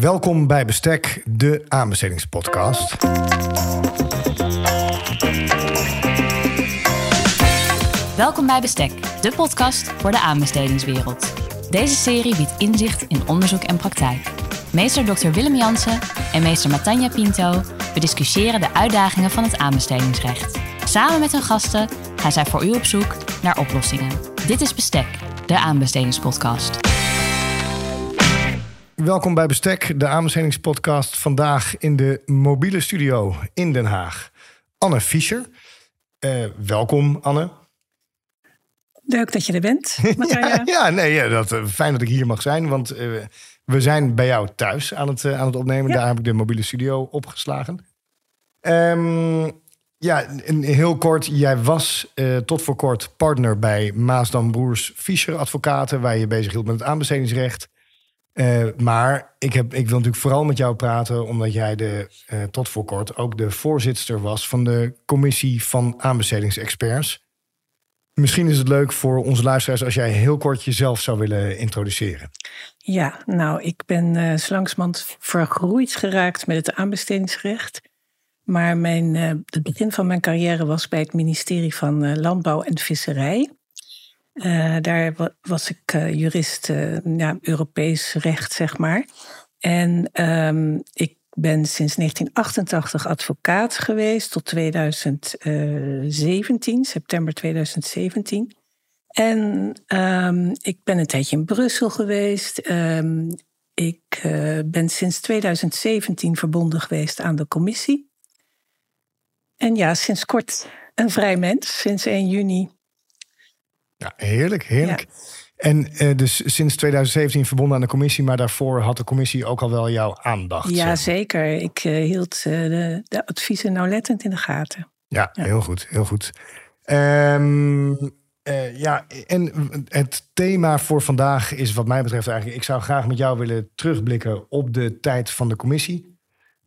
Welkom bij Bestek, de aanbestedingspodcast. Welkom bij Bestek, de podcast voor de aanbestedingswereld. Deze serie biedt inzicht in onderzoek en praktijk. Meester Dr. Willem Jansen en meester Matanja Pinto bediscussiëren de uitdagingen van het aanbestedingsrecht. Samen met hun gasten gaan zij voor u op zoek naar oplossingen. Dit is Bestek, de aanbestedingspodcast. Welkom bij Bestek, de aanbestedingspodcast. Vandaag in de mobiele studio in Den Haag. Anne Fischer. Uh, welkom, Anne. Leuk dat je er bent, ja, ja, nee, ja, dat, uh, fijn dat ik hier mag zijn, want uh, we zijn bij jou thuis aan het, aan het opnemen. Ja. Daar heb ik de mobiele studio opgeslagen. Um, ja, heel kort. Jij was uh, tot voor kort partner bij Maasdam Broers Fischer Advocaten, waar je bezig hield met het aanbestedingsrecht. Uh, maar ik, heb, ik wil natuurlijk vooral met jou praten, omdat jij de, uh, tot voor kort ook de voorzitter was van de commissie van aanbestedingsexperts. Misschien is het leuk voor onze luisteraars als jij heel kort jezelf zou willen introduceren. Ja, nou, ik ben uh, slangsmand vergroeid geraakt met het aanbestedingsrecht. Maar mijn, het begin van mijn carrière was bij het ministerie van Landbouw en Visserij. Uh, daar was ik jurist ja, Europees recht, zeg maar. En um, ik ben sinds 1988 advocaat geweest tot 2017, september 2017. En um, ik ben een tijdje in Brussel geweest. Um, ik ben sinds 2017 verbonden geweest aan de commissie. En ja, sinds kort een vrij mens, sinds 1 juni. Ja, heerlijk, heerlijk. Ja. En uh, dus sinds 2017 verbonden aan de commissie, maar daarvoor had de commissie ook al wel jouw aandacht. Ja, zeker. Ik uh, hield uh, de, de, adviezen nauwlettend in de gaten. Ja, ja. heel goed, heel goed. Um, ja, en het thema voor vandaag is wat mij betreft eigenlijk... ik zou graag met jou willen terugblikken op de tijd van de commissie.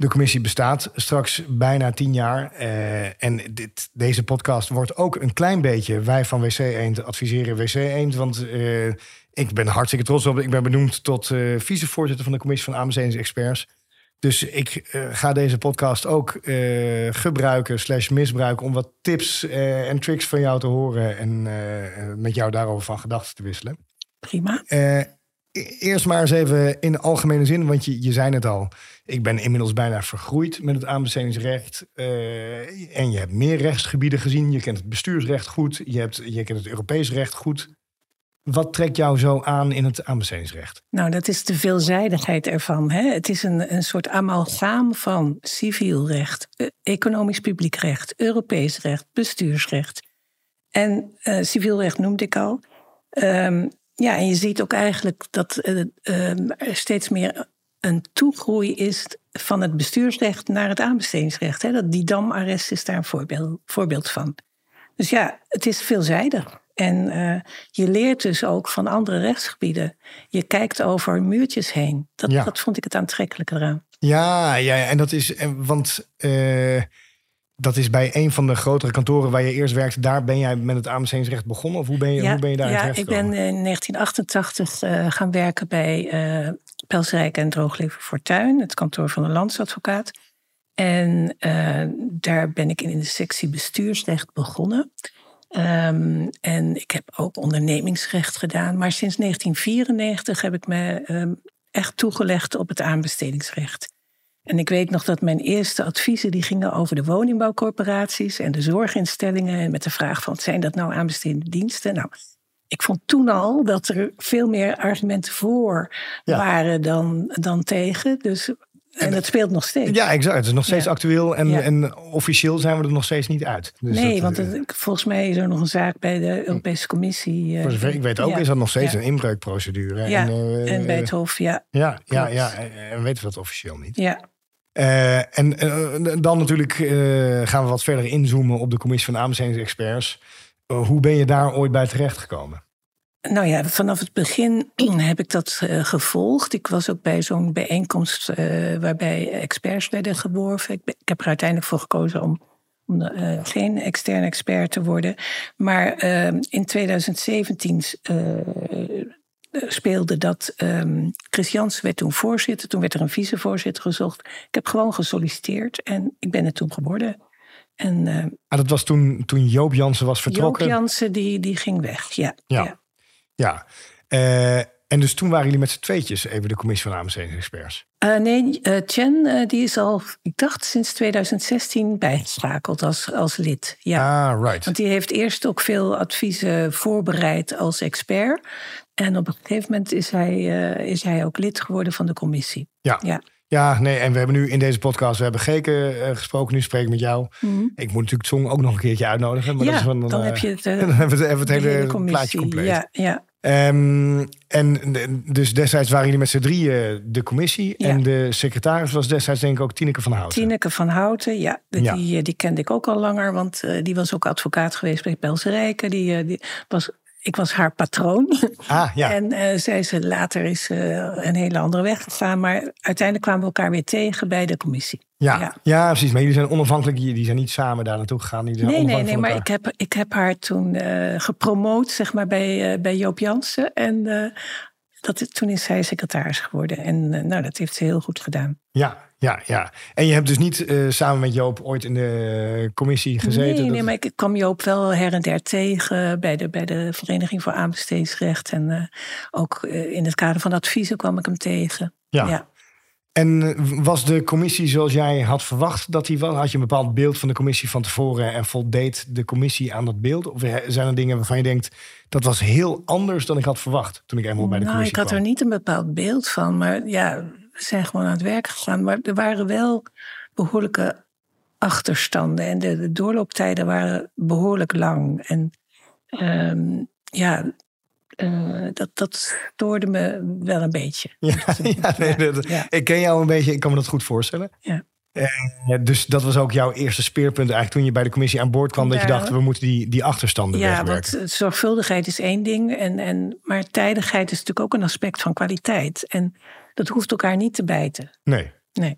De commissie bestaat straks bijna tien jaar. Uh, en dit, deze podcast wordt ook een klein beetje... wij van WC Eend adviseren WC Eend. Want uh, ik ben hartstikke trots op. Ik ben benoemd tot uh, vicevoorzitter van de commissie van aanbestedingsexperts. Dus ik ga deze podcast ook gebruiken slash misbruiken... om wat tips en tricks van jou te horen... en met jou daarover van gedachten te wisselen. Prima. Eerst maar eens even in de algemene zin, want je, je zei het al. Ik ben inmiddels bijna vergroeid met het aanbestedingsrecht. Uh, en je hebt meer rechtsgebieden gezien. Je kent het bestuursrecht goed. Je, hebt, je kent het Europees recht goed. Wat trekt jou zo aan in het aanbestedingsrecht? Nou, dat is de veelzijdigheid ervan. Hè? Het is een, een soort amalgaam van civiel recht, e-, economisch publiek recht, Europees recht, bestuursrecht. En uh, civiel recht noemde ik al. Um, ja, en je ziet ook eigenlijk dat uh, uh, er steeds meer een toegroei is van het bestuursrecht naar het aanbestedingsrecht. Hè? Dat die damarrest is daar een voorbeeld, voorbeeld van. Dus ja, het is veelzijdig. En uh, je leert dus ook van andere rechtsgebieden. Je kijkt over muurtjes heen. Dat, ja. dat vond ik het aantrekkelijke eraan. Ja, ja, en dat is, want uh, dat is bij een van de grotere kantoren waar je eerst werkte. Daar ben jij met het aanbestedingsrecht begonnen? Of hoe ben je, ja, hoe ben je daar Ja, ik ben in 1988 uh, gaan werken bij uh, Pelsrijk en Drooglever Fortuin. Het kantoor van de landsadvocaat. En uh, daar ben ik in de sectie bestuursrecht begonnen. Um, en ik heb ook ondernemingsrecht gedaan. Maar sinds 1994 heb ik me um, echt toegelegd op het aanbestedingsrecht. En ik weet nog dat mijn eerste adviezen die gingen over de woningbouwcorporaties en de zorginstellingen. En met de vraag van, zijn dat nou aanbestedende diensten? Nou, ik vond toen al dat er veel meer argumenten voor ja. waren dan, dan tegen. Dus, en dat speelt nog steeds. Ja, exact. Het is nog steeds ja. actueel. En, ja. en officieel zijn we er nog steeds niet uit. Dus nee, dat, want het, volgens mij is er nog een zaak bij de Europese Commissie. Uh, Voor zover ik weet ook, is dat nog steeds een inbreukprocedure. Ja, en, uh, en bij het Hof, ja. Ja, ja, ja, en weten we dat officieel niet. Ja. Uh, en uh, dan natuurlijk uh, gaan we wat verder inzoomen op de commissie van aanbestedingsexperts. hoe ben je daar ooit bij terechtgekomen? Nou ja, vanaf het begin heb ik dat gevolgd. Ik was ook bij zo'n bijeenkomst waarbij experts werden geworven. Ik, ik, heb er uiteindelijk voor gekozen om, om geen externe expert te worden. Maar in 2017 speelde dat um, Chris werd toen voorzitter. Toen werd er een vicevoorzitter gezocht. Ik heb gewoon gesolliciteerd en ik ben het toen geworden. En, uh, ah, dat was toen, toen Joop Jansen was vertrokken? Joop Jansen die, die ging weg, ja. Ja, ja. ja. Uh, en dus toen waren jullie met z'n tweetjes even de commissie van AMC-experts? Uh, nee, Chen die is al, ik dacht sinds 2016 bijgeschakeld als, als lid. Ja. Ah, right. Want die heeft eerst ook veel adviezen voorbereid als expert. En op een gegeven moment is hij, is hij ook lid geworden van de commissie. Ja. ja. Ja, nee, en we hebben nu in deze podcast, we hebben Geke uh, gesproken, nu spreek ik met jou. Mhm. Ik moet natuurlijk Song ook nog een keertje uitnodigen. Maar ja, dat is van, dan, heb je het, dan hebben we het, hele, plaatje compleet. Ja, ja. Um, en dus destijds waren jullie met z'n drieën de commissie. En de secretaris was destijds denk ik ook Tineke van Houten. Tineke van Houten, ja. Die, eh, die kende ik ook al langer. Want uh, die was ook advocaat geweest bij Pelse Rijken. Die, uh, die was ik was haar patroon. Ah, ja. en uh, zij ze later is uh, een hele andere weg gegaan. Maar uiteindelijk kwamen we elkaar weer tegen bij de commissie. Ja, ja. precies. Maar jullie zijn onafhankelijk. Die zijn niet samen daar naartoe gegaan. Die zijn nee, nee, nee. Maar ik heb, ik heb haar toen uh, gepromoot, zeg maar, bij, bij Joop Jansen. En dat, toen is zij secretaris geworden. En nou, dat heeft ze heel goed gedaan. Ja, ja, ja. En je hebt dus niet uh, samen met Joop ooit in de commissie gezeten? Nee, nee maar ik kwam Joop wel her en der tegen bij de, bij de Vereniging voor Aanbestedingsrecht. En uh, ook uh, in het kader van adviezen kwam ik hem tegen. Ja. ja. En was de commissie zoals jij had verwacht dat hij was? Had je een bepaald beeld van de commissie van tevoren en voldeed de commissie aan dat beeld? Of zijn er dingen waarvan je denkt dat was heel anders dan ik had verwacht toen ik eenmaal bij de nou, commissie kwam? Ik had er niet een bepaald beeld van, maar ja, zijn gewoon aan het werk gegaan. Maar er waren wel behoorlijke achterstanden. En de, de doorlooptijden waren behoorlijk lang. En um, ja, uh, dat, dat stoorde me wel een beetje. Ja, ja, nee, dat, ja, ik ken jou een beetje, ik kan me dat goed voorstellen. Ja. Uh, dus dat was ook jouw eerste speerpunt eigenlijk toen je bij de commissie aan boord kwam. Ja. Dat je dacht, we moeten die, die achterstanden ja, wegwerken. want zorgvuldigheid is één ding. En, en, maar tijdigheid is natuurlijk ook een aspect van kwaliteit. En dat hoeft elkaar niet te bijten. Nee. Nee.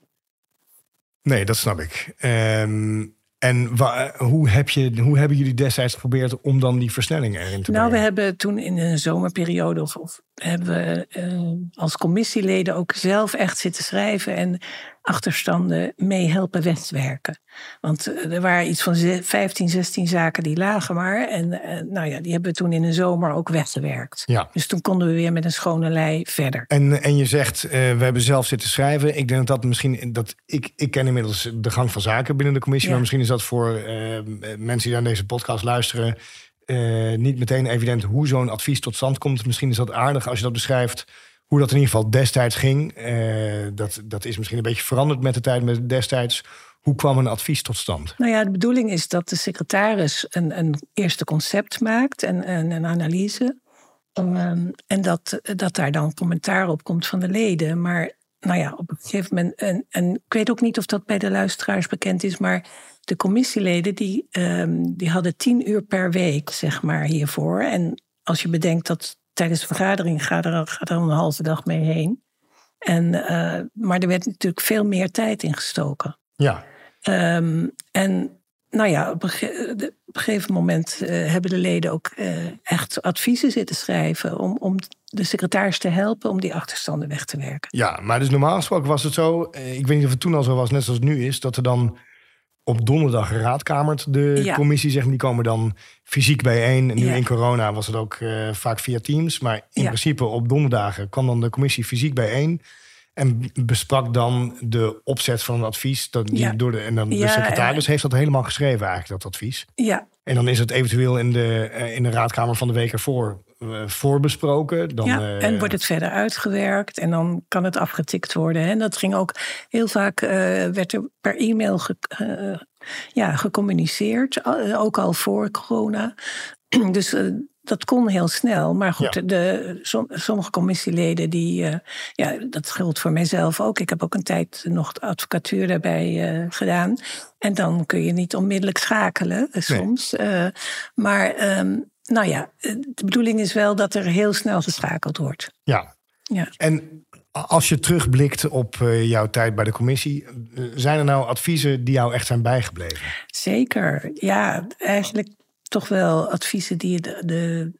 Nee, dat snap ik. Um, en hoe, heb je, hoe hebben jullie destijds geprobeerd om dan die versnelling erin te brengen? Nou, we hebben toen in een zomerperiode of, of hebben we uh, als commissieleden ook zelf echt zitten schrijven en achterstanden mee helpen wegwerken. Want er waren iets van 15, 16 zaken die lagen maar. En uh, nou ja, die hebben we toen in de zomer ook weggewerkt. Ja. Dus toen konden we weer met een schone lei verder. En, en je zegt, uh, we hebben zelf zitten schrijven. Ik denk dat dat misschien, dat ik, ik ken inmiddels de gang van zaken binnen de commissie. Ja. Maar misschien is dat voor mensen die naar deze podcast luisteren uh, niet meteen evident hoe zo'n advies tot stand komt. Misschien is dat aardig als je dat beschrijft. Hoe dat in ieder geval destijds ging. Uh, dat, dat is misschien een beetje veranderd met de tijd, met destijds. Hoe kwam een advies tot stand? Nou ja, de bedoeling is dat de secretaris een, een eerste concept maakt en, en een analyse. Um, en dat, dat daar dan commentaar op komt van de leden. Maar nou ja, op een gegeven moment. En, ik weet ook niet of dat bij de luisteraars bekend is, maar de commissieleden die, um, die hadden tien uur per week, zeg maar, hiervoor. En als je bedenkt dat tijdens de vergadering gaat er, gaat er een halve dag mee heen. En, uh, maar er werd natuurlijk veel meer tijd in gestoken. Ja. Um, en nou ja, op een, ge op een gegeven moment uh, hebben de leden ook uh, echt adviezen zitten schrijven om, om de secretaris te helpen om die achterstanden weg te werken. Ja, maar dus normaal gesproken was het zo, ik weet niet of het toen al zo was, net zoals het nu is, dat er dan op donderdag raadkamert de ja. commissie, zeg maar, die komen dan fysiek bijeen. En nu ja. in corona was het ook uh, vaak via Teams. Maar in ja. principe op donderdagen kwam dan de commissie fysiek bijeen. En besprak dan de opzet van een advies. Dat die door de, en dan de secretaris heeft dat helemaal geschreven, eigenlijk, dat advies. Ja. En dan is het eventueel in de, uh, in de raadkamer van de week ervoor voorbesproken. Dan, ja, en wordt het verder uitgewerkt en dan kan het afgetikt worden. En dat ging ook heel vaak, uh, werd er per e-mail ge, ja, gecommuniceerd, ook al voor corona. dus dat kon heel snel. Maar goed, ja. de, som, sommige commissieleden, die, ja, dat geldt voor mijzelf ook. Ik heb ook een tijd nog de advocatuur daarbij gedaan. En dan kun je niet onmiddellijk schakelen, soms. Nee. maar um, nou ja, de bedoeling is wel dat er heel snel geschakeld wordt. Ja. ja. En als je terugblikt op jouw tijd bij de commissie, zijn er nou adviezen die jou echt zijn bijgebleven? Zeker, ja. Eigenlijk toch wel adviezen die de, de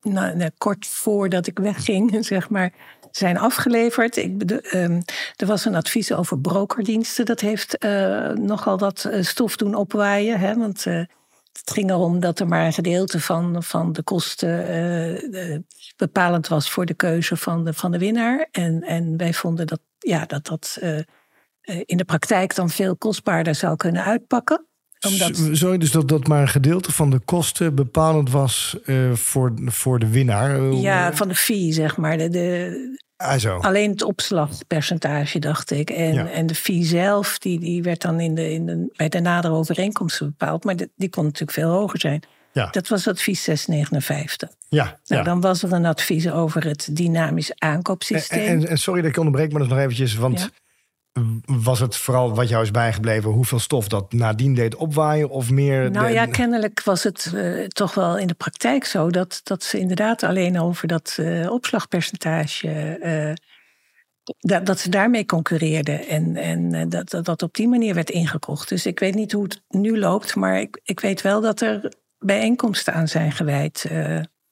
nou, nou, kort voordat ik wegging, zeg maar, zijn afgeleverd. Ik bedoel, um, er was een advies over brokerdiensten. Dat heeft uh, nogal wat stof doen opwaaien. Hè? Want uh, het ging erom dat er maar een gedeelte van, van de kosten uh, bepalend was voor de keuze van de, van de winnaar. En, en wij vonden dat ja, dat, dat in de praktijk dan veel kostbaarder zou kunnen uitpakken omdat... Sorry, dus dat, dat maar een gedeelte van de kosten bepalend was uh, voor, voor de winnaar? Ja, van de fee, zeg maar. De, de, ah. Alleen het opslagpercentage, dacht ik. En, ja. en de fee zelf, die, die werd dan in de, in de, bij de nadere overeenkomsten bepaald. Maar die kon natuurlijk veel hoger zijn. Ja. Dat was advies 659. Ja, nou, ja. Dan was er een advies over het dynamisch aankoopsysteem. En, en, en sorry dat ik onderbreek, maar dat nog eventjes. Want was het vooral wat jou is bijgebleven, hoeveel stof dat nadien deed opwaaien of meer? Nou ja, kennelijk was het uh, toch wel in de praktijk zo dat, dat ze inderdaad alleen over dat uh, opslagpercentage. Uh, dat, dat ze daarmee concurreerden en, en dat, dat dat op die manier werd ingekocht. Dus ik weet niet hoe het nu loopt, maar ik, ik weet wel dat er bijeenkomsten aan zijn gewijd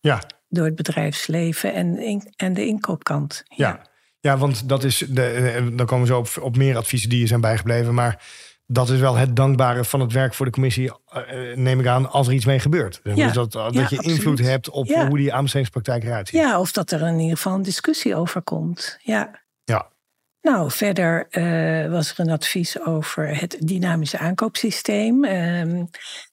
ja. door het bedrijfsleven en, in, en de inkoopkant. ja. ja. Ja, want dat is de, eh, dan komen we zo op, op meer adviezen die je zijn bijgebleven. Maar dat is wel het dankbare van het werk voor de commissie, uh, neem ik aan, als er iets mee gebeurt. Ja, dus dat, dat je invloed hebt op hoe die aanbestedingspraktijk eruit ziet. Ja, of dat er in ieder geval een discussie over komt. Ja. ja. Nou, verder uh, was er een advies over het dynamische aankoopsysteem. Um,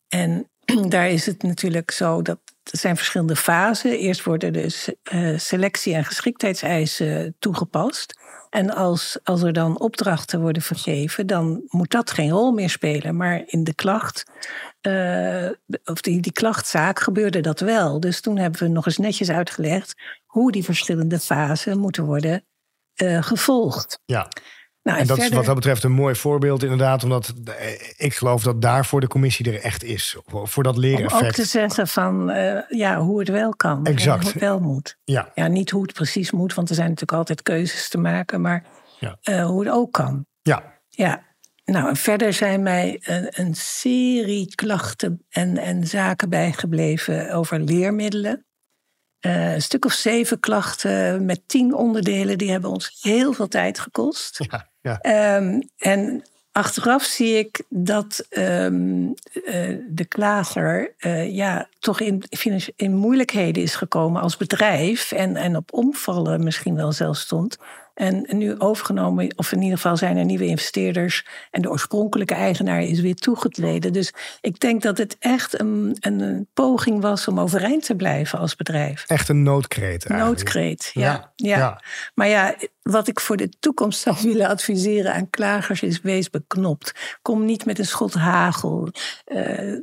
en daar is het natuurlijk zo dat er zijn verschillende fasen. Eerst worden dus selectie- en geschiktheidseisen toegepast. En als, als er dan opdrachten worden vergeven, dan moet dat geen rol meer spelen. Maar in de klacht, uh, of die, die klachtzaak, gebeurde dat wel. Dus toen hebben we nog eens netjes uitgelegd hoe die verschillende fasen moeten worden uh, gevolgd. Ja. Nou, en, dat is wat dat betreft een mooi voorbeeld inderdaad. Omdat ik geloof dat daarvoor de commissie er echt is. Voor dat leren Om ook te zeggen van uh, ja, hoe het wel kan. Exact. hoe het wel moet. Ja. ja, niet hoe het precies moet. Want er zijn natuurlijk altijd keuzes te maken. Maar ja. uh, hoe het ook kan. Ja. Ja. Nou, en verder zijn mij een, een serie klachten en, en zaken bijgebleven over leermiddelen. Uh, een stuk of zeven klachten met tien onderdelen. Die hebben ons heel veel tijd gekost. Ja. Um, en achteraf zie ik dat um, uh, de klager uh, ja, toch in, in moeilijkheden is gekomen als bedrijf. En, en op omvallen misschien wel zelfs stond. En nu overgenomen, of in ieder geval zijn er nieuwe investeerders. En de oorspronkelijke eigenaar is weer toegetreden. Dus ik denk dat het echt een, een poging was om overeind te blijven als bedrijf. Echt een noodkreet eigenlijk. Noodkreet, ja. ja. ja. Maar ja, wat ik voor de toekomst zou willen adviseren aan klagers is: wees beknopt. Kom niet met een schot hagel. Uh,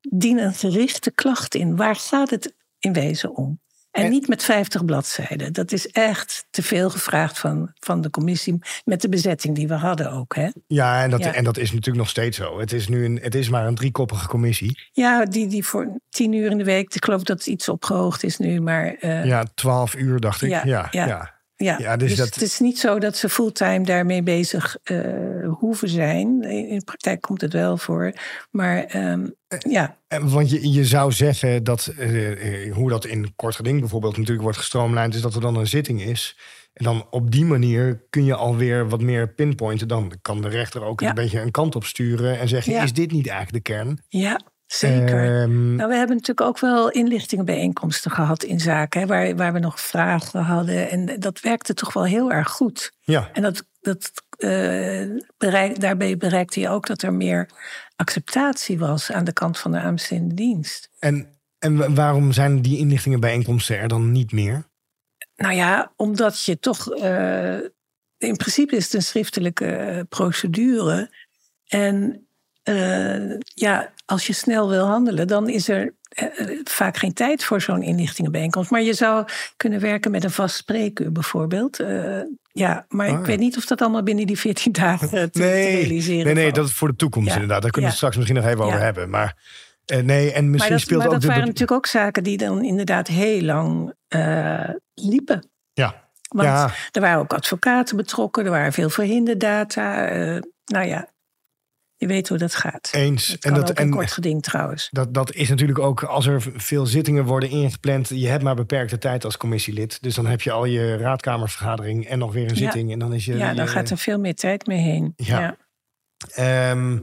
dien een gerichte klacht in. Waar gaat het in wezen om? En, en, niet met 50 bladzijden. Dat is echt te veel gevraagd van, van de commissie. Met de bezetting die we hadden ook. Hè? Ja, en dat, ja. en dat is natuurlijk nog steeds zo. Het is, nu een, het is maar een driekoppige commissie. Ja, die, die voor tien uur in de week. Ik geloof dat het iets opgehoogd is nu. Maar, uh, ja, twaalf uur dacht ik. Ja, ja, ja. ja. Ja, ja dus, dus dat... het is niet zo dat ze fulltime daarmee bezig uh, hoeven zijn. In de praktijk komt het wel voor. Maar um, ja. Want je, je zou zeggen dat uh, hoe dat in kort geding bijvoorbeeld natuurlijk wordt gestroomlijnd, is dat er dan een zitting is. En dan op die manier kun je alweer wat meer pinpointen. Dan kan de rechter ook ja. een beetje een kant op sturen en zeggen: ja. is dit niet eigenlijk de kern? Ja, Zeker. Um, nou, we hebben natuurlijk ook wel inlichtingenbijeenkomsten gehad in zaken, hè, waar, waar we nog vragen hadden. En dat werkte toch wel heel erg goed. Ja. En dat, dat, uh, bereik, daarbij bereikte je ook dat er meer acceptatie was aan de kant van de aanbestedende dienst. En, en waarom zijn die inlichtingenbijeenkomsten er dan niet meer? Nou ja, omdat je toch. Uh, in principe is het een schriftelijke procedure. En uh, ja, als je snel wil handelen, dan is er uh, vaak geen tijd voor zo'n inlichtingenbijeenkomst. Maar je zou kunnen werken met een vast spreekuur bijvoorbeeld. Uh, ja, maar ah, ik weet niet of dat allemaal binnen die 14 dagen te, nee, te realiseren Nee, nee, valt. dat is voor de toekomst ja. inderdaad. Daar kunnen ja. we straks misschien nog even over hebben. Maar nee, en misschien maar dat, speelt maar ook... dat de, waren natuurlijk ook zaken die dan inderdaad heel lang liepen. Ja. Want ja. er waren ook advocaten betrokken, er waren veel verhinderdata. nou ja, Je weet hoe dat gaat. Eens. En dat, een kort geding trouwens. Dat, dat is natuurlijk ook als er veel zittingen worden ingepland. Je hebt maar beperkte tijd als commissielid. Dus dan heb je al je raadkamervergadering en nog weer een zitting. En dan is je, ja, dan gaat er veel meer tijd mee heen. Ja. ja. Ehm,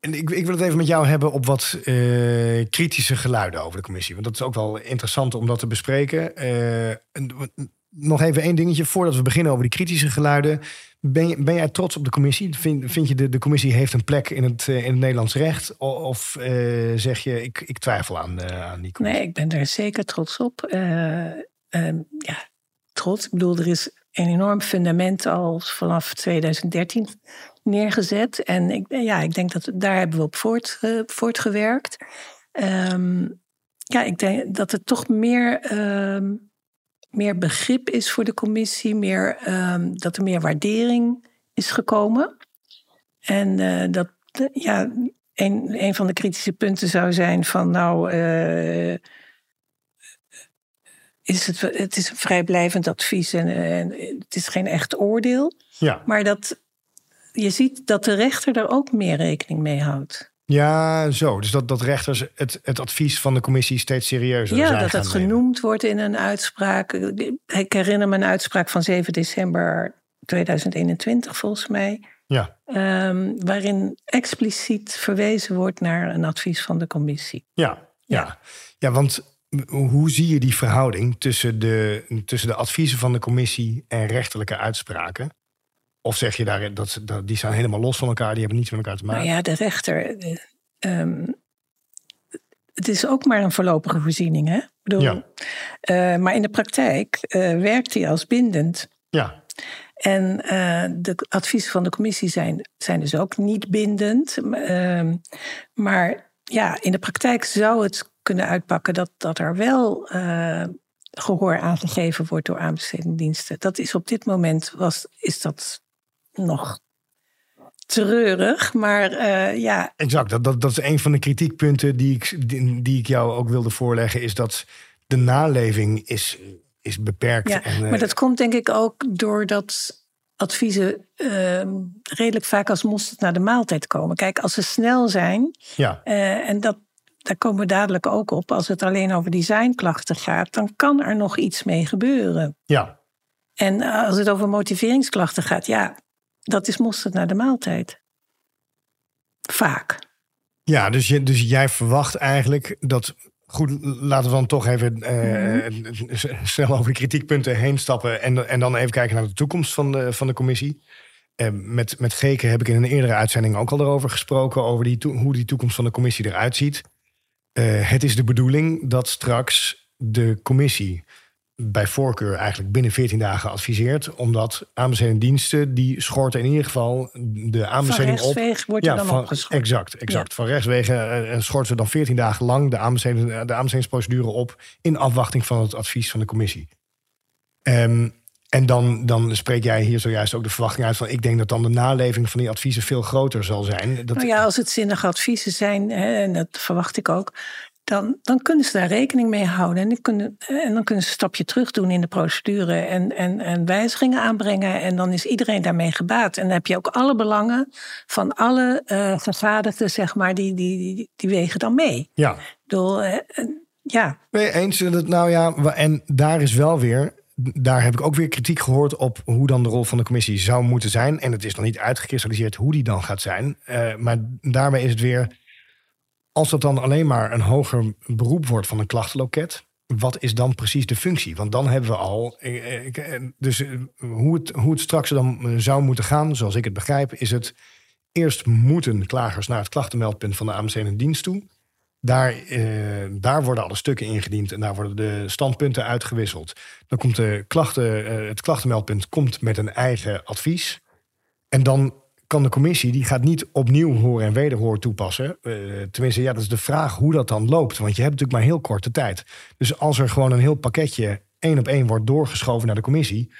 en ik, ik, wil het even met jou hebben op wat uh, kritische geluiden over de commissie. Want dat is ook wel interessant om dat te bespreken. Uh, nog even één dingetje voordat we beginnen over die kritische geluiden. Ben, je, ben jij trots op de commissie? Vind, vind je de, commissie heeft een plek in het, uh, in het Nederlands recht? Of zeg je, ik, ik twijfel aan, aan die commissie? Nee, ik ben daar zeker trots op. Ehm, ja, trots. Ik bedoel, er is een enorm fundament al vanaf 2013 neergezet. En ik, ja, ik denk dat daar hebben we op voort, voortgewerkt. Um, ja, ik denk dat er toch meer, um, meer begrip is voor de commissie, meer, um, dat er meer waardering is gekomen. En uh, dat, ja, een, een van de kritische punten zou zijn van nou. Uh, is het, het is een vrijblijvend advies en, en het is geen echt oordeel. Ja. Maar dat, je ziet dat de rechter daar ook meer rekening mee houdt. Ja, zo. Dus dat, dat rechters het, het advies van de commissie steeds serieuzer Ja, dat het genoemd wordt in een uitspraak. Ik herinner me een uitspraak van 7 december 2021, volgens mij. Ja. Um, waarin expliciet verwezen wordt naar een advies van de commissie. Ja, ja. ja. want hoe zie je die verhouding tussen de, tussen de adviezen van de commissie en rechterlijke uitspraken? Of zeg je daar, dat, dat, die staan helemaal los van elkaar, die hebben niets met elkaar te maken? Nou ja, de rechter. Uh, het is ook maar een voorlopige voorziening, hè? Ik bedoel, ja. uh, maar in de praktijk uh, werkt hij als bindend. Ja. En uh, de adviezen van de commissie zijn, zijn dus ook niet bindend. Ehm, maar ja, in de praktijk zou het kunnen uitpakken dat, dat er wel gehoor aangegeven wordt door aanbestedingdiensten. Dat is op dit moment was, is dat nog treurig, maar uh, ja. Exact, dat, dat, dat is een van de kritiekpunten die ik, die, die, ik jou ook wilde voorleggen, is dat de naleving is, is beperkt. Ja, en, uh, maar dat komt denk ik ook doordat adviezen uh, redelijk vaak als mosterd naar de maaltijd komen. Kijk, als ze snel zijn, ja. Uh, en dat, daar komen we dadelijk ook op, als het alleen over designklachten gaat, dan kan er nog iets mee gebeuren. Ja. En als het over motiveringsklachten gaat, ja, dat is mosterd naar de maaltijd. Vaak. Ja, dus, je, dus jij verwacht eigenlijk dat. Goed, laten we dan toch even uh, snel over de kritiekpunten heen stappen. En, en dan even kijken naar de toekomst van de, van de commissie. Uh, met, met Geke heb ik in een eerdere uitzending ook al erover gesproken. Over die hoe die toekomst van de commissie eruit ziet. Uh, het is de bedoeling dat straks de commissie bij voorkeur eigenlijk binnen 14 dagen adviseert. Omdat aanbestedende diensten, die schorten in ieder geval de aanbesteding op. Van wordt ja, dan van, opgeschort. Exact, exact. Van rechtswegen uh, schorten ze dan 14 dagen lang de, aanbesteding, de aanbestedingsprocedure op... in afwachting van het advies van de commissie. Um, en dan, dan spreek jij hier zojuist ook de verwachting uit van... ik denk dat dan de naleving van die adviezen veel groter zal zijn. Dat... Nou ja, als het zinnige adviezen zijn, hè, en dat verwacht ik ook dan, dan kunnen ze daar rekening mee houden. En, dan kunnen, en dan kunnen ze een stapje terug doen in de procedure en, en, en wijzigingen aanbrengen. En dan is iedereen daarmee gebaat. En dan heb je ook alle belangen van alle uh, zeg maar, die, die, die, die, wegen dan mee. Ja. Door, uh, ja. Nee, eens. Dat, nou ja, en daar is wel weer daar heb ik ook weer kritiek gehoord op hoe dan de rol van de commissie zou moeten zijn. En het is nog niet uitgekristalliseerd hoe die dan gaat zijn. Uh, maar daarmee is het weer als dat dan alleen maar een hoger beroep wordt van een klachtenloket, wat is dan precies de functie? Want dan hebben we al. Eh, eh, dus eh, hoe het, hoe het straks dan zou moeten gaan, zoals ik het begrijp, is het. Eerst moeten klagers naar het klachtenmeldpunt van de AMC dienst toe. Daar, daar worden alle stukken ingediend en daar worden de standpunten uitgewisseld. Dan komt de klachten, het klachtenmeldpunt komt met een eigen advies. En dan kan de commissie, die gaat niet opnieuw hoor en wederhoor toepassen. Uh, tenminste, ja, dat is de vraag hoe dat dan loopt. Want je hebt natuurlijk maar heel korte tijd. Dus als er gewoon een heel pakketje één op één wordt doorgeschoven naar de commissie.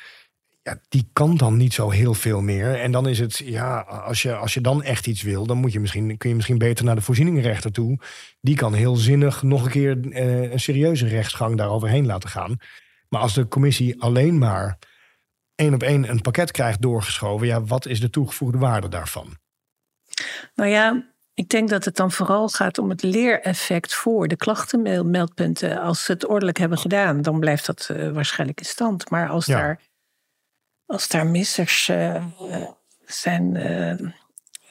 Ja, die kan dan niet zo heel veel meer. En dan is het, ja, als je, als je dan echt iets wil, dan moet je misschien, kun je misschien beter naar de voorzieningenrechter toe. Die kan heel zinnig nog een keer uh, een serieuze rechtsgang daaroverheen laten gaan. Maar als de commissie alleen maar één op één een pakket krijgt doorgeschoven, ja, wat is de toegevoegde waarde daarvan? Nou ja, ik denk dat het dan vooral gaat om het leereffect voor de klachtenmeldpunten. Als ze het ordelijk hebben gedaan, dan blijft dat uh, waarschijnlijk in stand. Maar als, Ja. daar, als daar missers eh, zijn eh,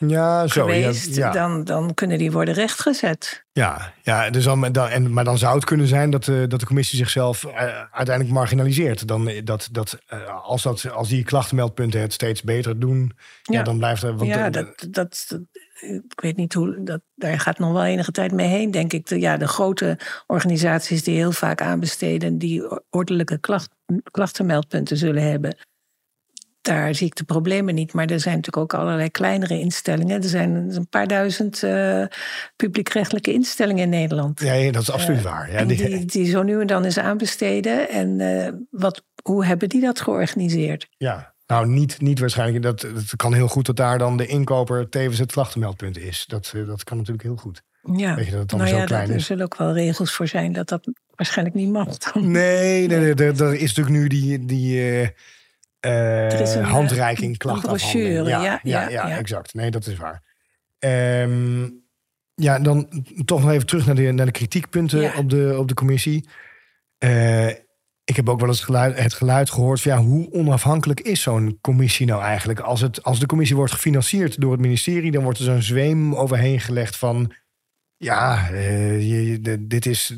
Ja, zo. Ja, geweest, ja. Dan, dan kunnen die worden rechtgezet. Ja, ja dus dan, dan, en, maar dan zou het kunnen zijn dat, de dat de commissie zichzelf eh, uiteindelijk marginaliseert. Dan, eh, dat, dat, eh, als, dat, als die klachtenmeldpunten het steeds beter doen, ja. Ja. dan blijft er. Want, ja, eh, dat, dat, dat- ik weet niet hoe. Dat, daar gaat nog wel enige tijd mee heen, denk ik. De, ja, de grote organisaties die heel vaak aanbesteden, die ordelijke klacht, klachtenmeldpunten zullen hebben. Daar zie ik de problemen niet. Maar er zijn natuurlijk ook allerlei kleinere instellingen. Er zijn een paar duizend eh, publiekrechtelijke instellingen in Nederland. ja, dat is absoluut waar. Ja, die- die, die zo nu en dan eens aanbesteden. En eh, wat, hoe hebben die dat georganiseerd? ja. Nou, niet, niet waarschijnlijk. Dat, het kan heel goed dat daar dan de inkoper tevens het klachtenmeldpunt is. Dat, eh, dat kan natuurlijk heel goed. Ja, Weet je dat het dan nou zo ja, klein dat- er is? zullen ook wel regels voor zijn dat dat waarschijnlijk niet mag. dan. Nee, nee, nee. Er, er is natuurlijk nu die, die eh, eh, is een, eh, handreiking een klachtafhandeling. brochure, ja, ja, ja, exact. Nee, dat is waar. Ehm, ja, dan toch nog even terug naar de, naar de kritiekpunten Ja. op, de, op de commissie. Eh, ik heb ook wel eens het geluid, het geluid gehoord van ja, hoe onafhankelijk is zo'n commissie nou eigenlijk? Als, het, als de commissie wordt gefinancierd door het ministerie, dan wordt er zo'n zweem overheen gelegd van ja, eh, je, dit is,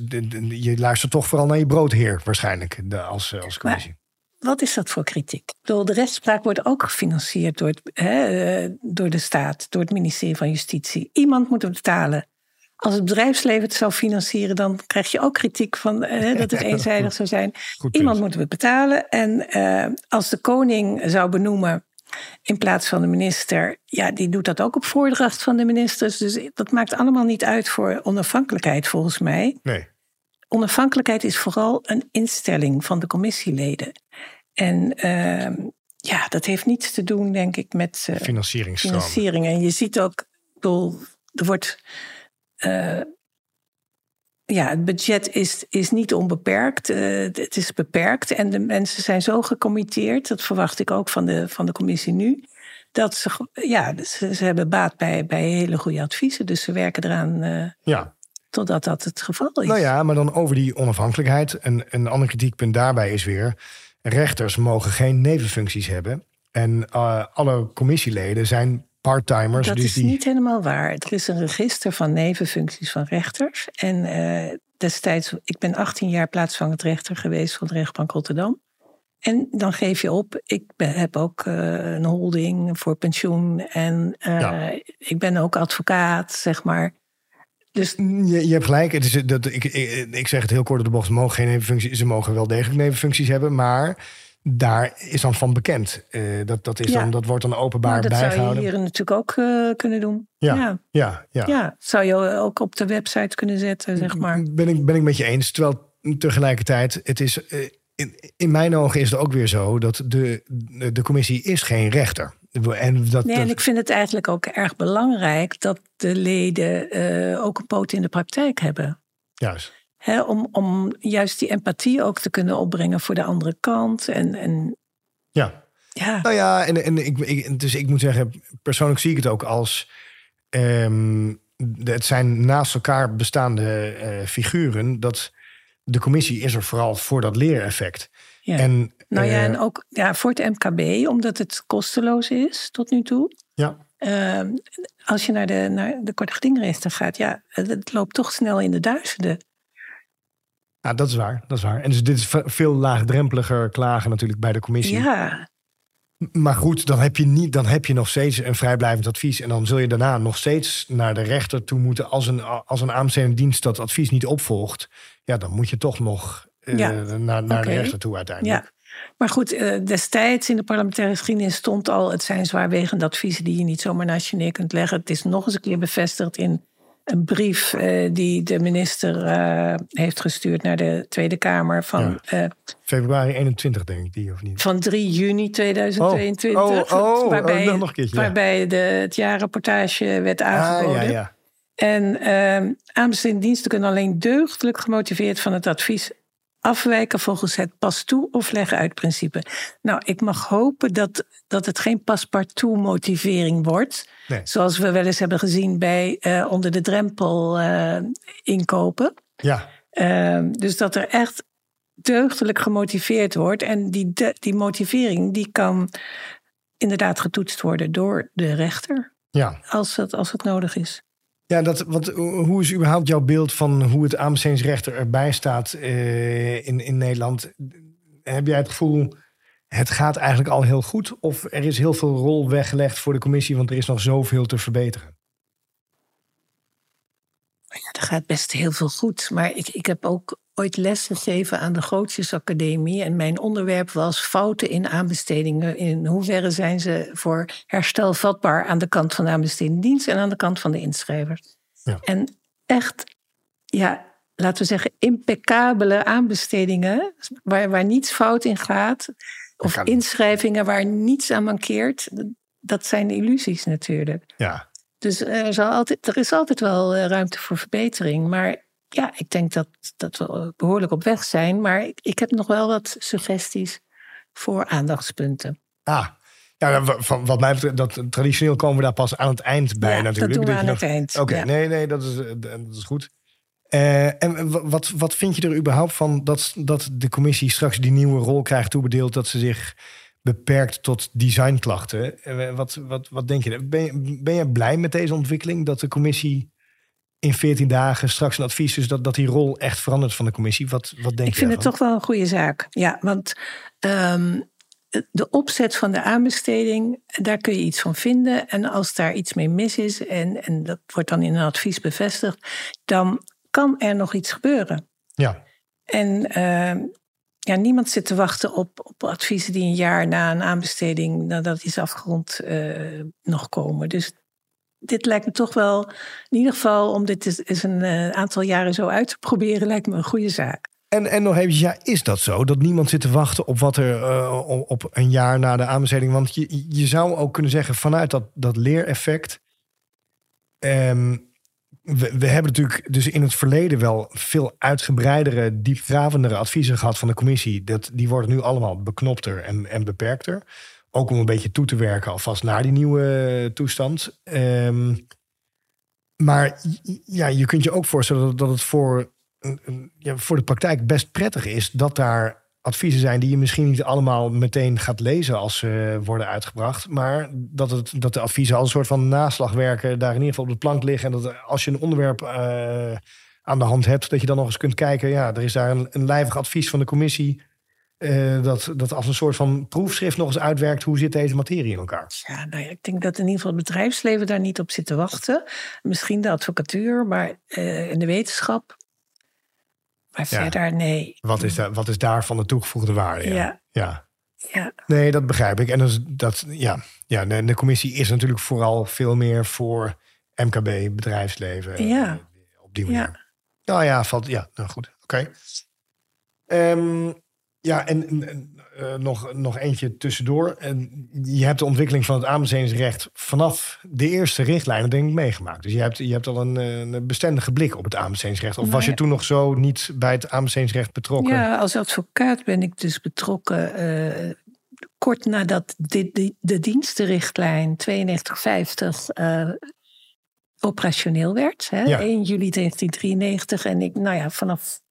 je luistert toch vooral naar je broodheer waarschijnlijk de, als, eh, als commissie. Wat is dat voor kritiek? Ik bedoel, de rechtspraak wordt ook gefinancierd door, het, hè, eh, door de staat, door het ministerie van Justitie. Iemand moet het betalen. Als het bedrijfsleven het zou financieren, dan krijg je ook kritiek van eh, dat het eenzijdig zou zijn. Iemand moet het betalen. En eh, als de koning zou benoemen in plaats van de minister, ja, die doet dat ook op voordracht van de ministers. Dus dat maakt allemaal niet uit voor onafhankelijkheid, volgens mij. Nee. Onafhankelijkheid is vooral een instelling van de commissieleden. En ehm, ja, dat heeft niets te doen, denk ik, met Financieringstroom. financiering. En je ziet ook, ik bedoel, er wordt. eh, ja, het budget is, is niet onbeperkt. eh, het is beperkt. En de mensen zijn zo gecommitteerd, dat verwacht ik ook van de, van de commissie nu. Dat ze, ja, ze, ze hebben baat bij, bij hele goede adviezen. Dus ze werken eraan Ja, totdat dat het geval is. nou ja, maar dan over die onafhankelijkheid. En een ander kritiekpunt daarbij is weer... rechters mogen geen nevenfuncties hebben. En eh, alle commissieleden zijn parttimers. Dat dus is die... niet helemaal waar. Er is een register van nevenfuncties van rechters. En eh, destijds, ik ben 18 jaar plaatsvangend rechter geweest van de rechtbank Rotterdam. En dan geef je op, ik ben- heb ook eh, een holding voor pensioen. En Ja. ik ben ook advocaat, zeg maar. Dus Je, je hebt gelijk. Het is, dat, ik, ik, ik zeg het heel kort op de bocht. Ze mogen geen nevenfuncties. Ze mogen wel degelijk nevenfuncties hebben. Maar daar is dan van bekend. Eh, dat, dat, is Ja. dan, dat wordt dan openbaar maar dat zou je bijgehouden. hier natuurlijk ook eh, kunnen doen. Ja. ja. Ja, ja. Ja, zou je ook op de website kunnen zetten, zeg maar. Ben ik, ben ik met je eens. Terwijl tegelijkertijd, het is, eh, in, in mijn ogen is het ook weer zo dat de, de commissie is geen rechter. En dat, Nee, en ik vind het eigenlijk ook erg belangrijk dat de leden eh, ook een poot in de praktijk hebben. juist. Om, om juist die empathie ook te kunnen opbrengen voor de andere kant. En, en Ja. ja, Nou ja, en, en ik, ik, dus ik moet zeggen, persoonlijk zie ik het ook als. ehm, het zijn naast elkaar bestaande eh, figuren. Dat de commissie is er vooral voor dat leereffect. Ja. En, nou ja, eh, en ook ja, voor het MKB, omdat het kosteloos is tot nu toe. ja, Ehm, als je naar de, naar de gaat, ja, het, het loopt toch snel in de duizenden. ja, dat is waar. Dat is waar. En dus dit is ve- veel laagdrempeliger klagen natuurlijk bij de commissie. Ja, Maar goed, dan heb je, niet, dan heb je nog steeds een vrijblijvend advies. En dan zul je daarna nog steeds naar de rechter toe moeten. Als een, als een dienst dat advies niet opvolgt. Ja, dan moet je toch nog eh, Ja, naar, naar oké. de rechter toe uiteindelijk. Ja, maar goed, eh, destijds in de parlementaire geschiedenis stond al... het zijn zwaarwegende adviezen die je niet zomaar naast je neer kunt leggen. Het is nog eens een keer bevestigd in een brief eh, die de minister eh, heeft gestuurd naar de Tweede Kamer van, eh, Februari 21 denk ik die, of niet? van 3 juni 2022. Oh, oh, oh, waarbij, nog- nog een keertje, ja. waarbij de, het jaarrapportage werd aangeboden. Ah, ja, ja. En uh, aanbestedende diensten kunnen alleen deugdelijk gemotiveerd van het advies afwijken volgens het pas toe of leggen uit principe. Nou, ik mag hopen dat, dat het geen paspartout motivering wordt. Nee. Zoals we wel eens hebben gezien bij eh, onder de drempel eh, inkopen. Ja, Ehm, dus dat er echt deugdelijk gemotiveerd wordt. En die, de- die motivering die kan inderdaad getoetst worden door de rechter. ja. Als het, als het nodig is. Ja, dat, wat, hoe is überhaupt jouw beeld van hoe het aanbestedingsrechter erbij staat eh, in, in Nederland? Heb jij het gevoel, het gaat eigenlijk al heel goed? Of er is heel veel rol weggelegd voor de commissie, want er is nog zoveel te verbeteren? Ja, er gaat best heel veel goed. Maar ik, ik heb ook ooit les gegeven aan de Grootjesacademie. En mijn onderwerp was fouten in aanbestedingen. In hoeverre zijn ze voor herstel vatbaar aan de kant van de aanbestedingsdienst en aan de kant van de inschrijvers. Ja. En echt, ja, laten we zeggen, impeccabele aanbestedingen. Waar, waar niets fout in gaat. Of inschrijvingen waar niets aan mankeert. Dat zijn illusies natuurlijk. Ja, Dus er, zal altijd, er is altijd wel eh, ruimte voor verbetering. Maar ja, ik denk dat, dat we behoorlijk op weg zijn. Maar ik, ik heb nog wel wat suggesties voor aandachtspunten. ah. Ja, van wat mij betreft, dat, traditioneel komen we daar pas aan het eind bij Ja, natuurlijk. dat doen we aan nog- het eind. Oké, ja. nee, nee, dat is, eh, dat is goed. Eh, en wa- wat, wat vind je er überhaupt van dat, dat de commissie straks die nieuwe rol krijgt toebedeeld dat ze zich beperkt tot designklachten? Eh, wat, wat, wat denk je? Ben, je? ben je blij met deze ontwikkeling dat de commissie in 14 dagen straks een advies is dat, dat die rol echt verandert van de commissie? Wat, wat denk Ik je? vind het toch wel een goede zaak. Ja, want ehm, de opzet van de aanbesteding, daar kun je iets van vinden. En als daar iets mee mis is, en, en dat wordt dan in een advies bevestigd, dan kan er nog iets gebeuren. Ja, En ehm, ja, niemand zit te wachten op, op adviezen die een jaar na een aanbesteding, nadat die is afgerond, eh, nog komen. Dus dit lijkt me toch wel, in ieder geval om dit eens een eh, aantal jaren zo uit te proberen, lijkt me een goede zaak. En, en nog eventjes, ja, is dat zo? Dat niemand zit te wachten op wat er eh, op- op een jaar na de aanbesteding. Want je, je zou ook kunnen zeggen, vanuit dat, dat leereffect. ehm, we, we hebben natuurlijk dus in het verleden wel veel uitgebreidere, diepgravendere adviezen gehad van de commissie. Dat, die worden nu allemaal beknopter en, en beperkter. Ook om een beetje toe te werken alvast naar die nieuwe toestand. Ehm, maar ja, je kunt je ook voorstellen dat, dat het voor, ja, voor de praktijk best prettig is dat daar adviezen zijn die je misschien niet allemaal meteen gaat lezen als ze worden uitgebracht. Maar dat, het, dat de adviezen als een soort van naslag werken, daar in ieder geval op de plank liggen. En dat als je een onderwerp eh, aan de hand hebt, dat je dan nog eens kunt kijken. Ja, er is daar een, een lijvig advies van de commissie. Eh, dat, dat als een soort van proefschrift nog eens uitwerkt, hoe zit deze materie in elkaar? Ja, nou ja, ik denk dat in ieder geval het bedrijfsleven daar niet op zit te wachten. Misschien de advocatuur, maar eh, in de wetenschap. Maar Ja. verder, nee. Wat is, daar, wat is daarvan de toegevoegde waarde? Ja. ja. Ja, Nee, dat begrijp ik. En dat, is- dat ja, ja de, de commissie is natuurlijk vooral veel meer voor MKB, bedrijfsleven. Ja. eh, Op die manier. Ja. Nou ja, valt, ja, nou goed. Oké. Ehm, ja, en, eh, nog, nog eentje tussendoor. En je hebt de ontwikkeling van het aanbestedingsrecht vanaf de eerste richtlijnen denk ik meegemaakt. Dus je hebt, je hebt al een, eh, een bestendige blik op het aanbestedingsrecht. Of Nou was je toen nog zo niet bij het aanbestedingsrecht betrokken? ja, als advocaat ben ik dus betrokken. eh, kort nadat de, de, de dienstenrichtlijn 9250 eh, operationeel werd. Hè, Ja. 1 juli 1993. En ik, nou ja, vanaf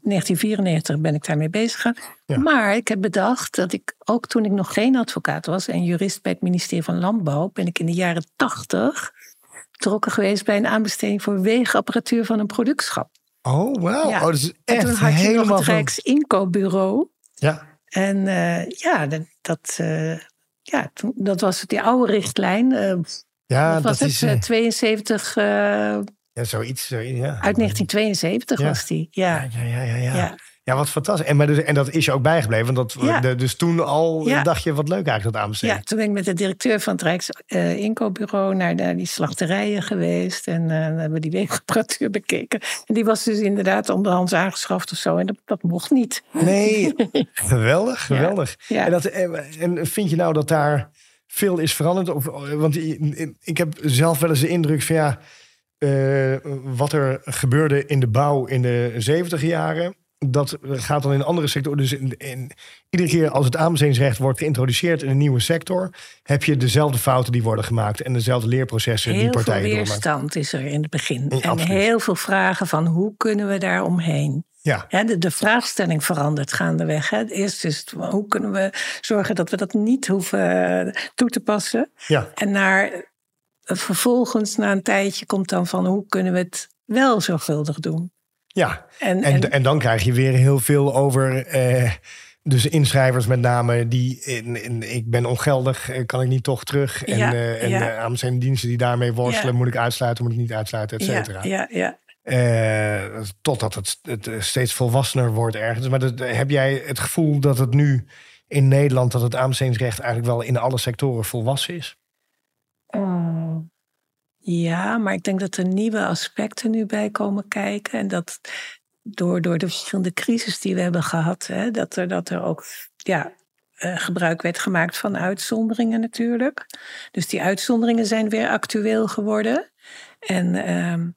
1994 ben ik daarmee bezig gegaan. Ja. Maar ik heb bedacht dat ik, ook toen ik nog geen advocaat was en jurist bij het ministerie van Landbouw, ben ik in de jaren 80 betrokken geweest bij een aanbesteding voor weegapparatuur van een productschap. Oh, wauw. Ja. Oh, dat is En echt toen had je nog het Rijksinkoopbureau. Ja, En eh, ja, dat, dat, eh, ja toen, dat was die oude richtlijn. eh ja wat was dat het? is... eh, Eh, 72, eh, uit Ja, zoiets. zo- ja. 1972 Ja. was die. Ja, Ja, ja, ja, ja. ja. ja. wat fantastisch. En, maar dus, en dat is je ook bijgebleven. Want dat, Ja. de- dus toen al Ja. dacht je, wat leuk eigenlijk dat ja, aanbesteden. toen ben ik met de directeur van het Rijksinkoopbureau naar, naar die slachterijen geweest. En eh, dan hebben we die weegapparatuur bekeken. En die was dus inderdaad onderhands aangeschaft of zo. En dat, dat mocht niet. Nee, geweldig, geweldig. Ja. En, dat, en, en vind je nou dat daar veel is veranderd? Of, want i- ik heb zelf wel eens de indruk van ja, eh, wat er gebeurde in de bouw in de 70 jaren. dat gaat dan in andere sectoren. Dus in, in, iedere keer als het aanbestedingsrecht wordt geïntroduceerd in een nieuwe sector, heb je dezelfde fouten die worden gemaakt en dezelfde leerprocessen heel die partijen veel doormaken. weerstand is er in het begin. Ja, en absoluut. heel veel vragen van hoe kunnen we daar omheen? Ja, de, de vraagstelling verandert gaandeweg. Hè. Eerst is het hoe kunnen we zorgen dat we dat niet hoeven toe te passen. ja, En naar, vervolgens, na een tijdje, komt dan van hoe kunnen we het wel zorgvuldig doen. ja. En, En, en, en dan krijg je weer heel veel over. eh, dus inschrijvers met name die in, in, ik ben ongeldig, eh, kan ik niet toch terug? En, Ja, eh, en ja. aan zijn diensten die daarmee worstelen, Ja. moet ik uitsluiten, moet ik niet uitsluiten, et ja, cetera. ja, ja. Eh, totdat het, het steeds volwassener wordt ergens. Maar dat, heb jij het gevoel dat het nu in Nederland, dat het aanbestedingsrecht eigenlijk wel in alle sectoren volwassen is? Ja, maar ik denk dat er nieuwe aspecten nu bij komen kijken. En dat door, door de verschillende crisis die we hebben gehad, hè, dat, er, dat er ook ja, eh, gebruik werd gemaakt van uitzonderingen natuurlijk. Dus die uitzonderingen zijn weer actueel geworden. En ehm,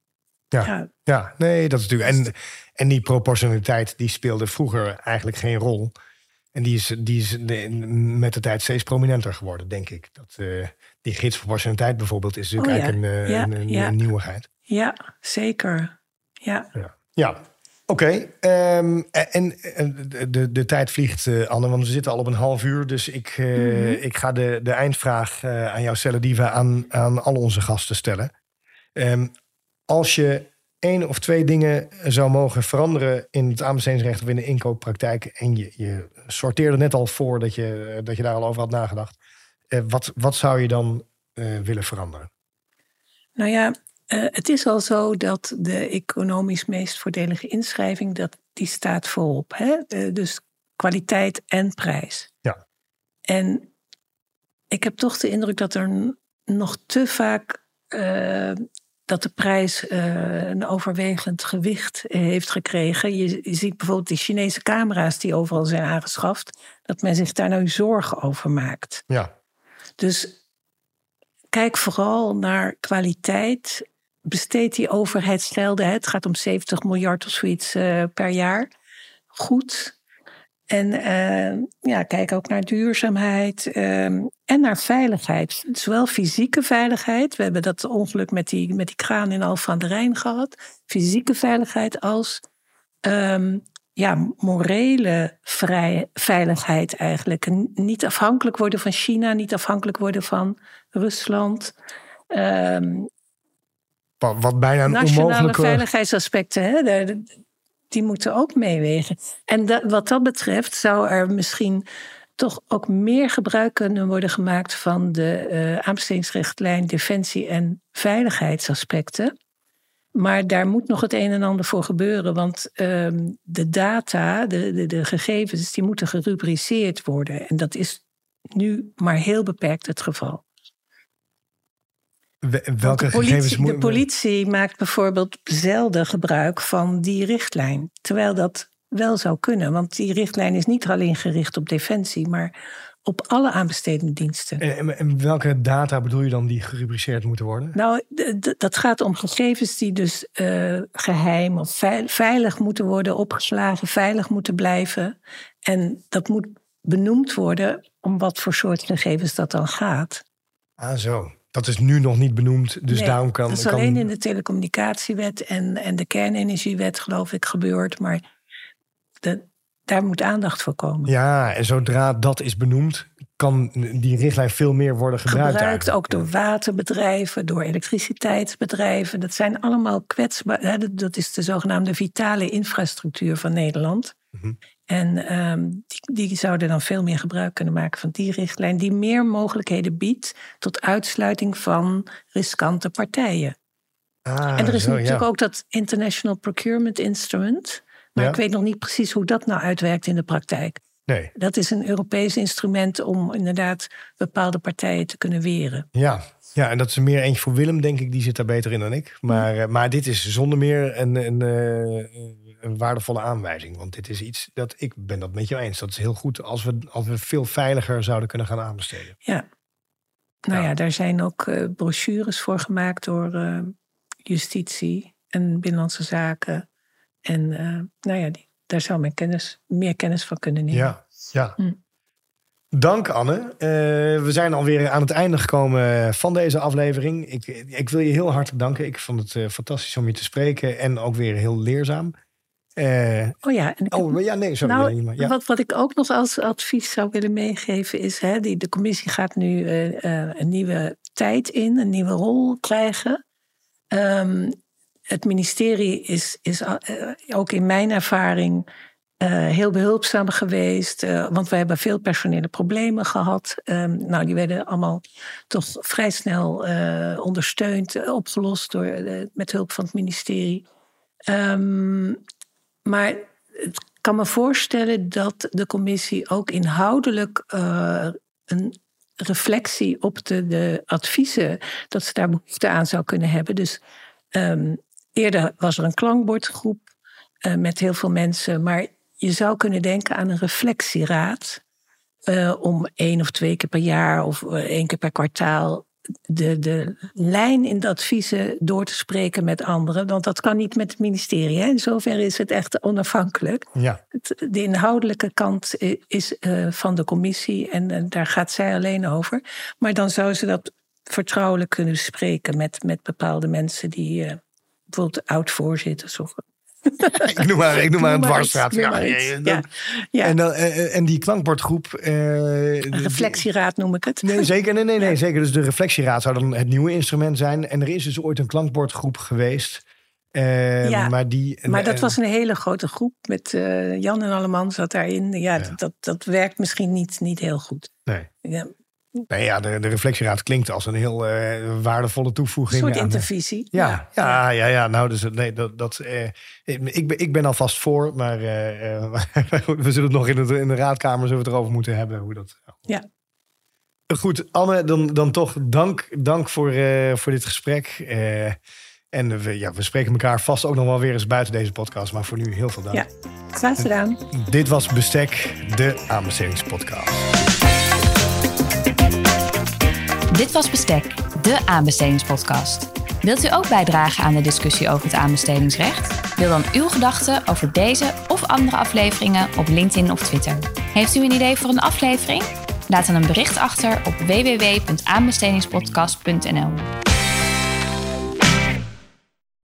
Ja. ja, Ja, nee, dat is natuurlijk. En, en die proportionaliteit die speelde vroeger eigenlijk geen rol. En die is, die is met de tijd steeds prominenter geworden, denk ik. Dat, eh, die gidsproportionaliteit bijvoorbeeld is natuurlijk Oh ja, eigenlijk een, eh, ja, een, een, ja. een nieuwigheid. ja, zeker. Ja. Ja, oké. Ehm, en en de, de, tijd vliegt, eh, Anne, want we zitten al op een half uur. Dus ik, eh, Mhm. ik ga de, de eindvraag aan jou stellen die we aan, aan al onze gasten stellen. Ehm, als je één of twee dingen zou mogen veranderen in het aanbestedingsrecht of in de inkooppraktijk. en je, je sorteerde net al voor dat je, dat je daar al over had nagedacht. Eh, wat, wat zou je dan eh, willen veranderen? Nou ja, eh, het is al zo dat de economisch meest voordelige inschrijving, dat, die staat voorop. Hè? Dus kwaliteit en prijs. Ja. En ik heb toch de indruk dat er nog te vaak dat de prijs een overwegend gewicht heeft gekregen. Je, je ziet bijvoorbeeld die Chinese camera's die overal zijn aangeschaft, dat men zich daar nou zorgen over maakt. Ja, Dus kijk vooral naar kwaliteit. Besteed die overheidsgelden. Het gaat om 70 miljard of zoiets eh, per jaar. Goed. En eh, ja, kijk ook naar duurzaamheid ehm, en naar veiligheid. Zowel fysieke veiligheid. We hebben dat ongeluk met die, met die kraan in Alphen aan de Rijn gehad. Fysieke veiligheid als ehm, ja, morele vrij, veiligheid eigenlijk. En niet afhankelijk worden van China, niet afhankelijk worden van Rusland. Ehm, wat, wat bijna een nationale onmogelijke... veiligheidsaspecten, hè, daar- die moeten ook meewegen. En wat dat betreft zou er misschien toch ook meer gebruik kunnen worden gemaakt van de eh aanbestedingsrichtlijn defensie- en veiligheidsaspecten. Maar daar moet nog het een en ander voor gebeuren. Want ehm, de data, de, de, de gegevens, die moeten gerubriceerd worden. En dat is nu maar heel beperkt het geval. Want welke de gegevens politie, moet- de politie maakt bijvoorbeeld zelden gebruik van die richtlijn. Terwijl dat wel zou kunnen. Want die richtlijn is niet alleen gericht op defensie, maar op alle aanbestedende diensten. En, en- welke data bedoel je dan die gerubriceerd moeten worden? Nou, dat gaat om gegevens die dus eh, geheim of veil- veilig moeten worden opgeslagen, veilig moeten blijven. En dat moet benoemd worden om wat voor soort gegevens dat dan gaat. Ah, zo. Dat is nu nog niet benoemd, dus Nee, daarom kan... Dat is kan... alleen in de telecommunicatiewet en, en de kernenergiewet, geloof ik, gebeurd. Maar de, daar moet aandacht voor komen. Ja, en zodra dat is benoemd, kan die richtlijn veel meer worden gebruikt. Gebruikt ook door waterbedrijven, door elektriciteitsbedrijven. Dat zijn allemaal kwetsbaar. dat- is de zogenaamde vitale infrastructuur van Nederland. Mhm. En ehm, die, die zouden dan veel meer gebruik kunnen maken van die richtlijn, die meer mogelijkheden biedt tot uitsluiting van riskante partijen. Ah, en er is zo, natuurlijk ja. ook dat International Procurement Instrument. Maar Ja. ik weet nog niet precies hoe dat nou uitwerkt in de praktijk. Nee, Dat is een Europees instrument om inderdaad bepaalde partijen te kunnen weren. ja. ja, en dat is er meer eentje voor Willem, denk ik. Die zit daar beter in dan ik. Maar, eh, maar dit is zonder meer een, een, eh, een waardevolle aanwijzing. Want dit is iets dat ik ben dat met jou eens. Dat is heel goed als we, als we veel veiliger zouden kunnen gaan aanbesteden. Ja. Nou Ja. ja, daar zijn ook eh, brochures voor gemaakt door justitie en binnenlandse zaken. En eh, nou ja, die, daar zou men kennis, meer kennis van kunnen nemen. Ja, ja. Hm. Dank Anne. Eh, we zijn alweer aan het einde gekomen van deze aflevering. Ik, ik wil je heel hartelijk danken. Ik vond het eh, fantastisch om je te spreken en ook weer heel leerzaam. Eh, oh ja, en ik oh ja, nee, sorry. nou, nee, maar ja. wat, wat ik ook nog als advies zou willen meegeven is, hè, die, de commissie gaat nu eh, eh, een nieuwe tijd in, een nieuwe rol krijgen. Ehm, het ministerie is, is eh, ook in mijn ervaring eh, heel behulpzaam geweest, eh, want we hebben veel personele problemen gehad. Ehm, nou, die werden allemaal toch vrij snel eh, ondersteund, eh, opgelost door, eh, met hulp van het ministerie. Ehm, maar ik kan me voorstellen dat de commissie ook inhoudelijk eh, een reflectie op de, de adviezen, dat ze daar behoefte aan zou kunnen hebben. Dus ehm, eerder was er een klankbordgroep eh, met heel veel mensen, maar je zou kunnen denken aan een reflectieraad. eh, om één of twee keer per jaar of eh, één keer per kwartaal de, de lijn in de adviezen door te spreken met anderen. Want dat kan niet met het ministerie. Hè? In zoverre is het echt onafhankelijk. ja. Het- de inhoudelijke kant is van de commissie en daar gaat zij alleen over. Maar dan zou ze dat vertrouwelijk kunnen bespreken met, met bepaalde mensen die bijvoorbeeld oud-voorzitters of ik noem maar, ik noem maar een dwarsstraat. noem Ja, ja. En, dan, en die klankbordgroep. eh, reflectieraad noem ik het. Nee, zeker. Nee, nee, nee, zeker. Dus de reflectieraad zou dan het nieuwe instrument zijn. En er is dus ooit een klankbordgroep geweest. Eh, Ja, maar die, Maar dat was een hele grote groep met eh, Jan en Alleman zat daarin. Ja, Ja. Dat, dat werkt misschien niet, niet heel goed. Nee. Ja, Nee, ja, de, de reflectieraad klinkt als een heel eh, waardevolle een toevoeging. soort aan de- intervisie. Ja, ja, ja, ja. Nou, dus nee, dat, dat, eh, ik, ben, ik ben alvast voor, maar eh, eh, we zullen het nog in, het, in de raadkamer zullen we het erover moeten hebben. Hoe dat, Ja. Goed, Anne, dan, dan toch dank, dank voor, eh, voor dit gesprek. Eh, en we, ja, we spreken elkaar vast ook nog wel weer eens buiten deze podcast. Maar voor nu heel veel dank. Ja. Graag gedaan. Dit was Bestek, de aanbestedingspodcast. Dit was Bestek, de aanbestedingspodcast. Wilt u ook bijdragen aan de discussie over het aanbestedingsrecht? Deel dan uw gedachten over deze of andere afleveringen op LinkedIn of Twitter. Heeft u een idee voor een aflevering? Laat dan een bericht achter op www.aanbestedingspodcast.nl.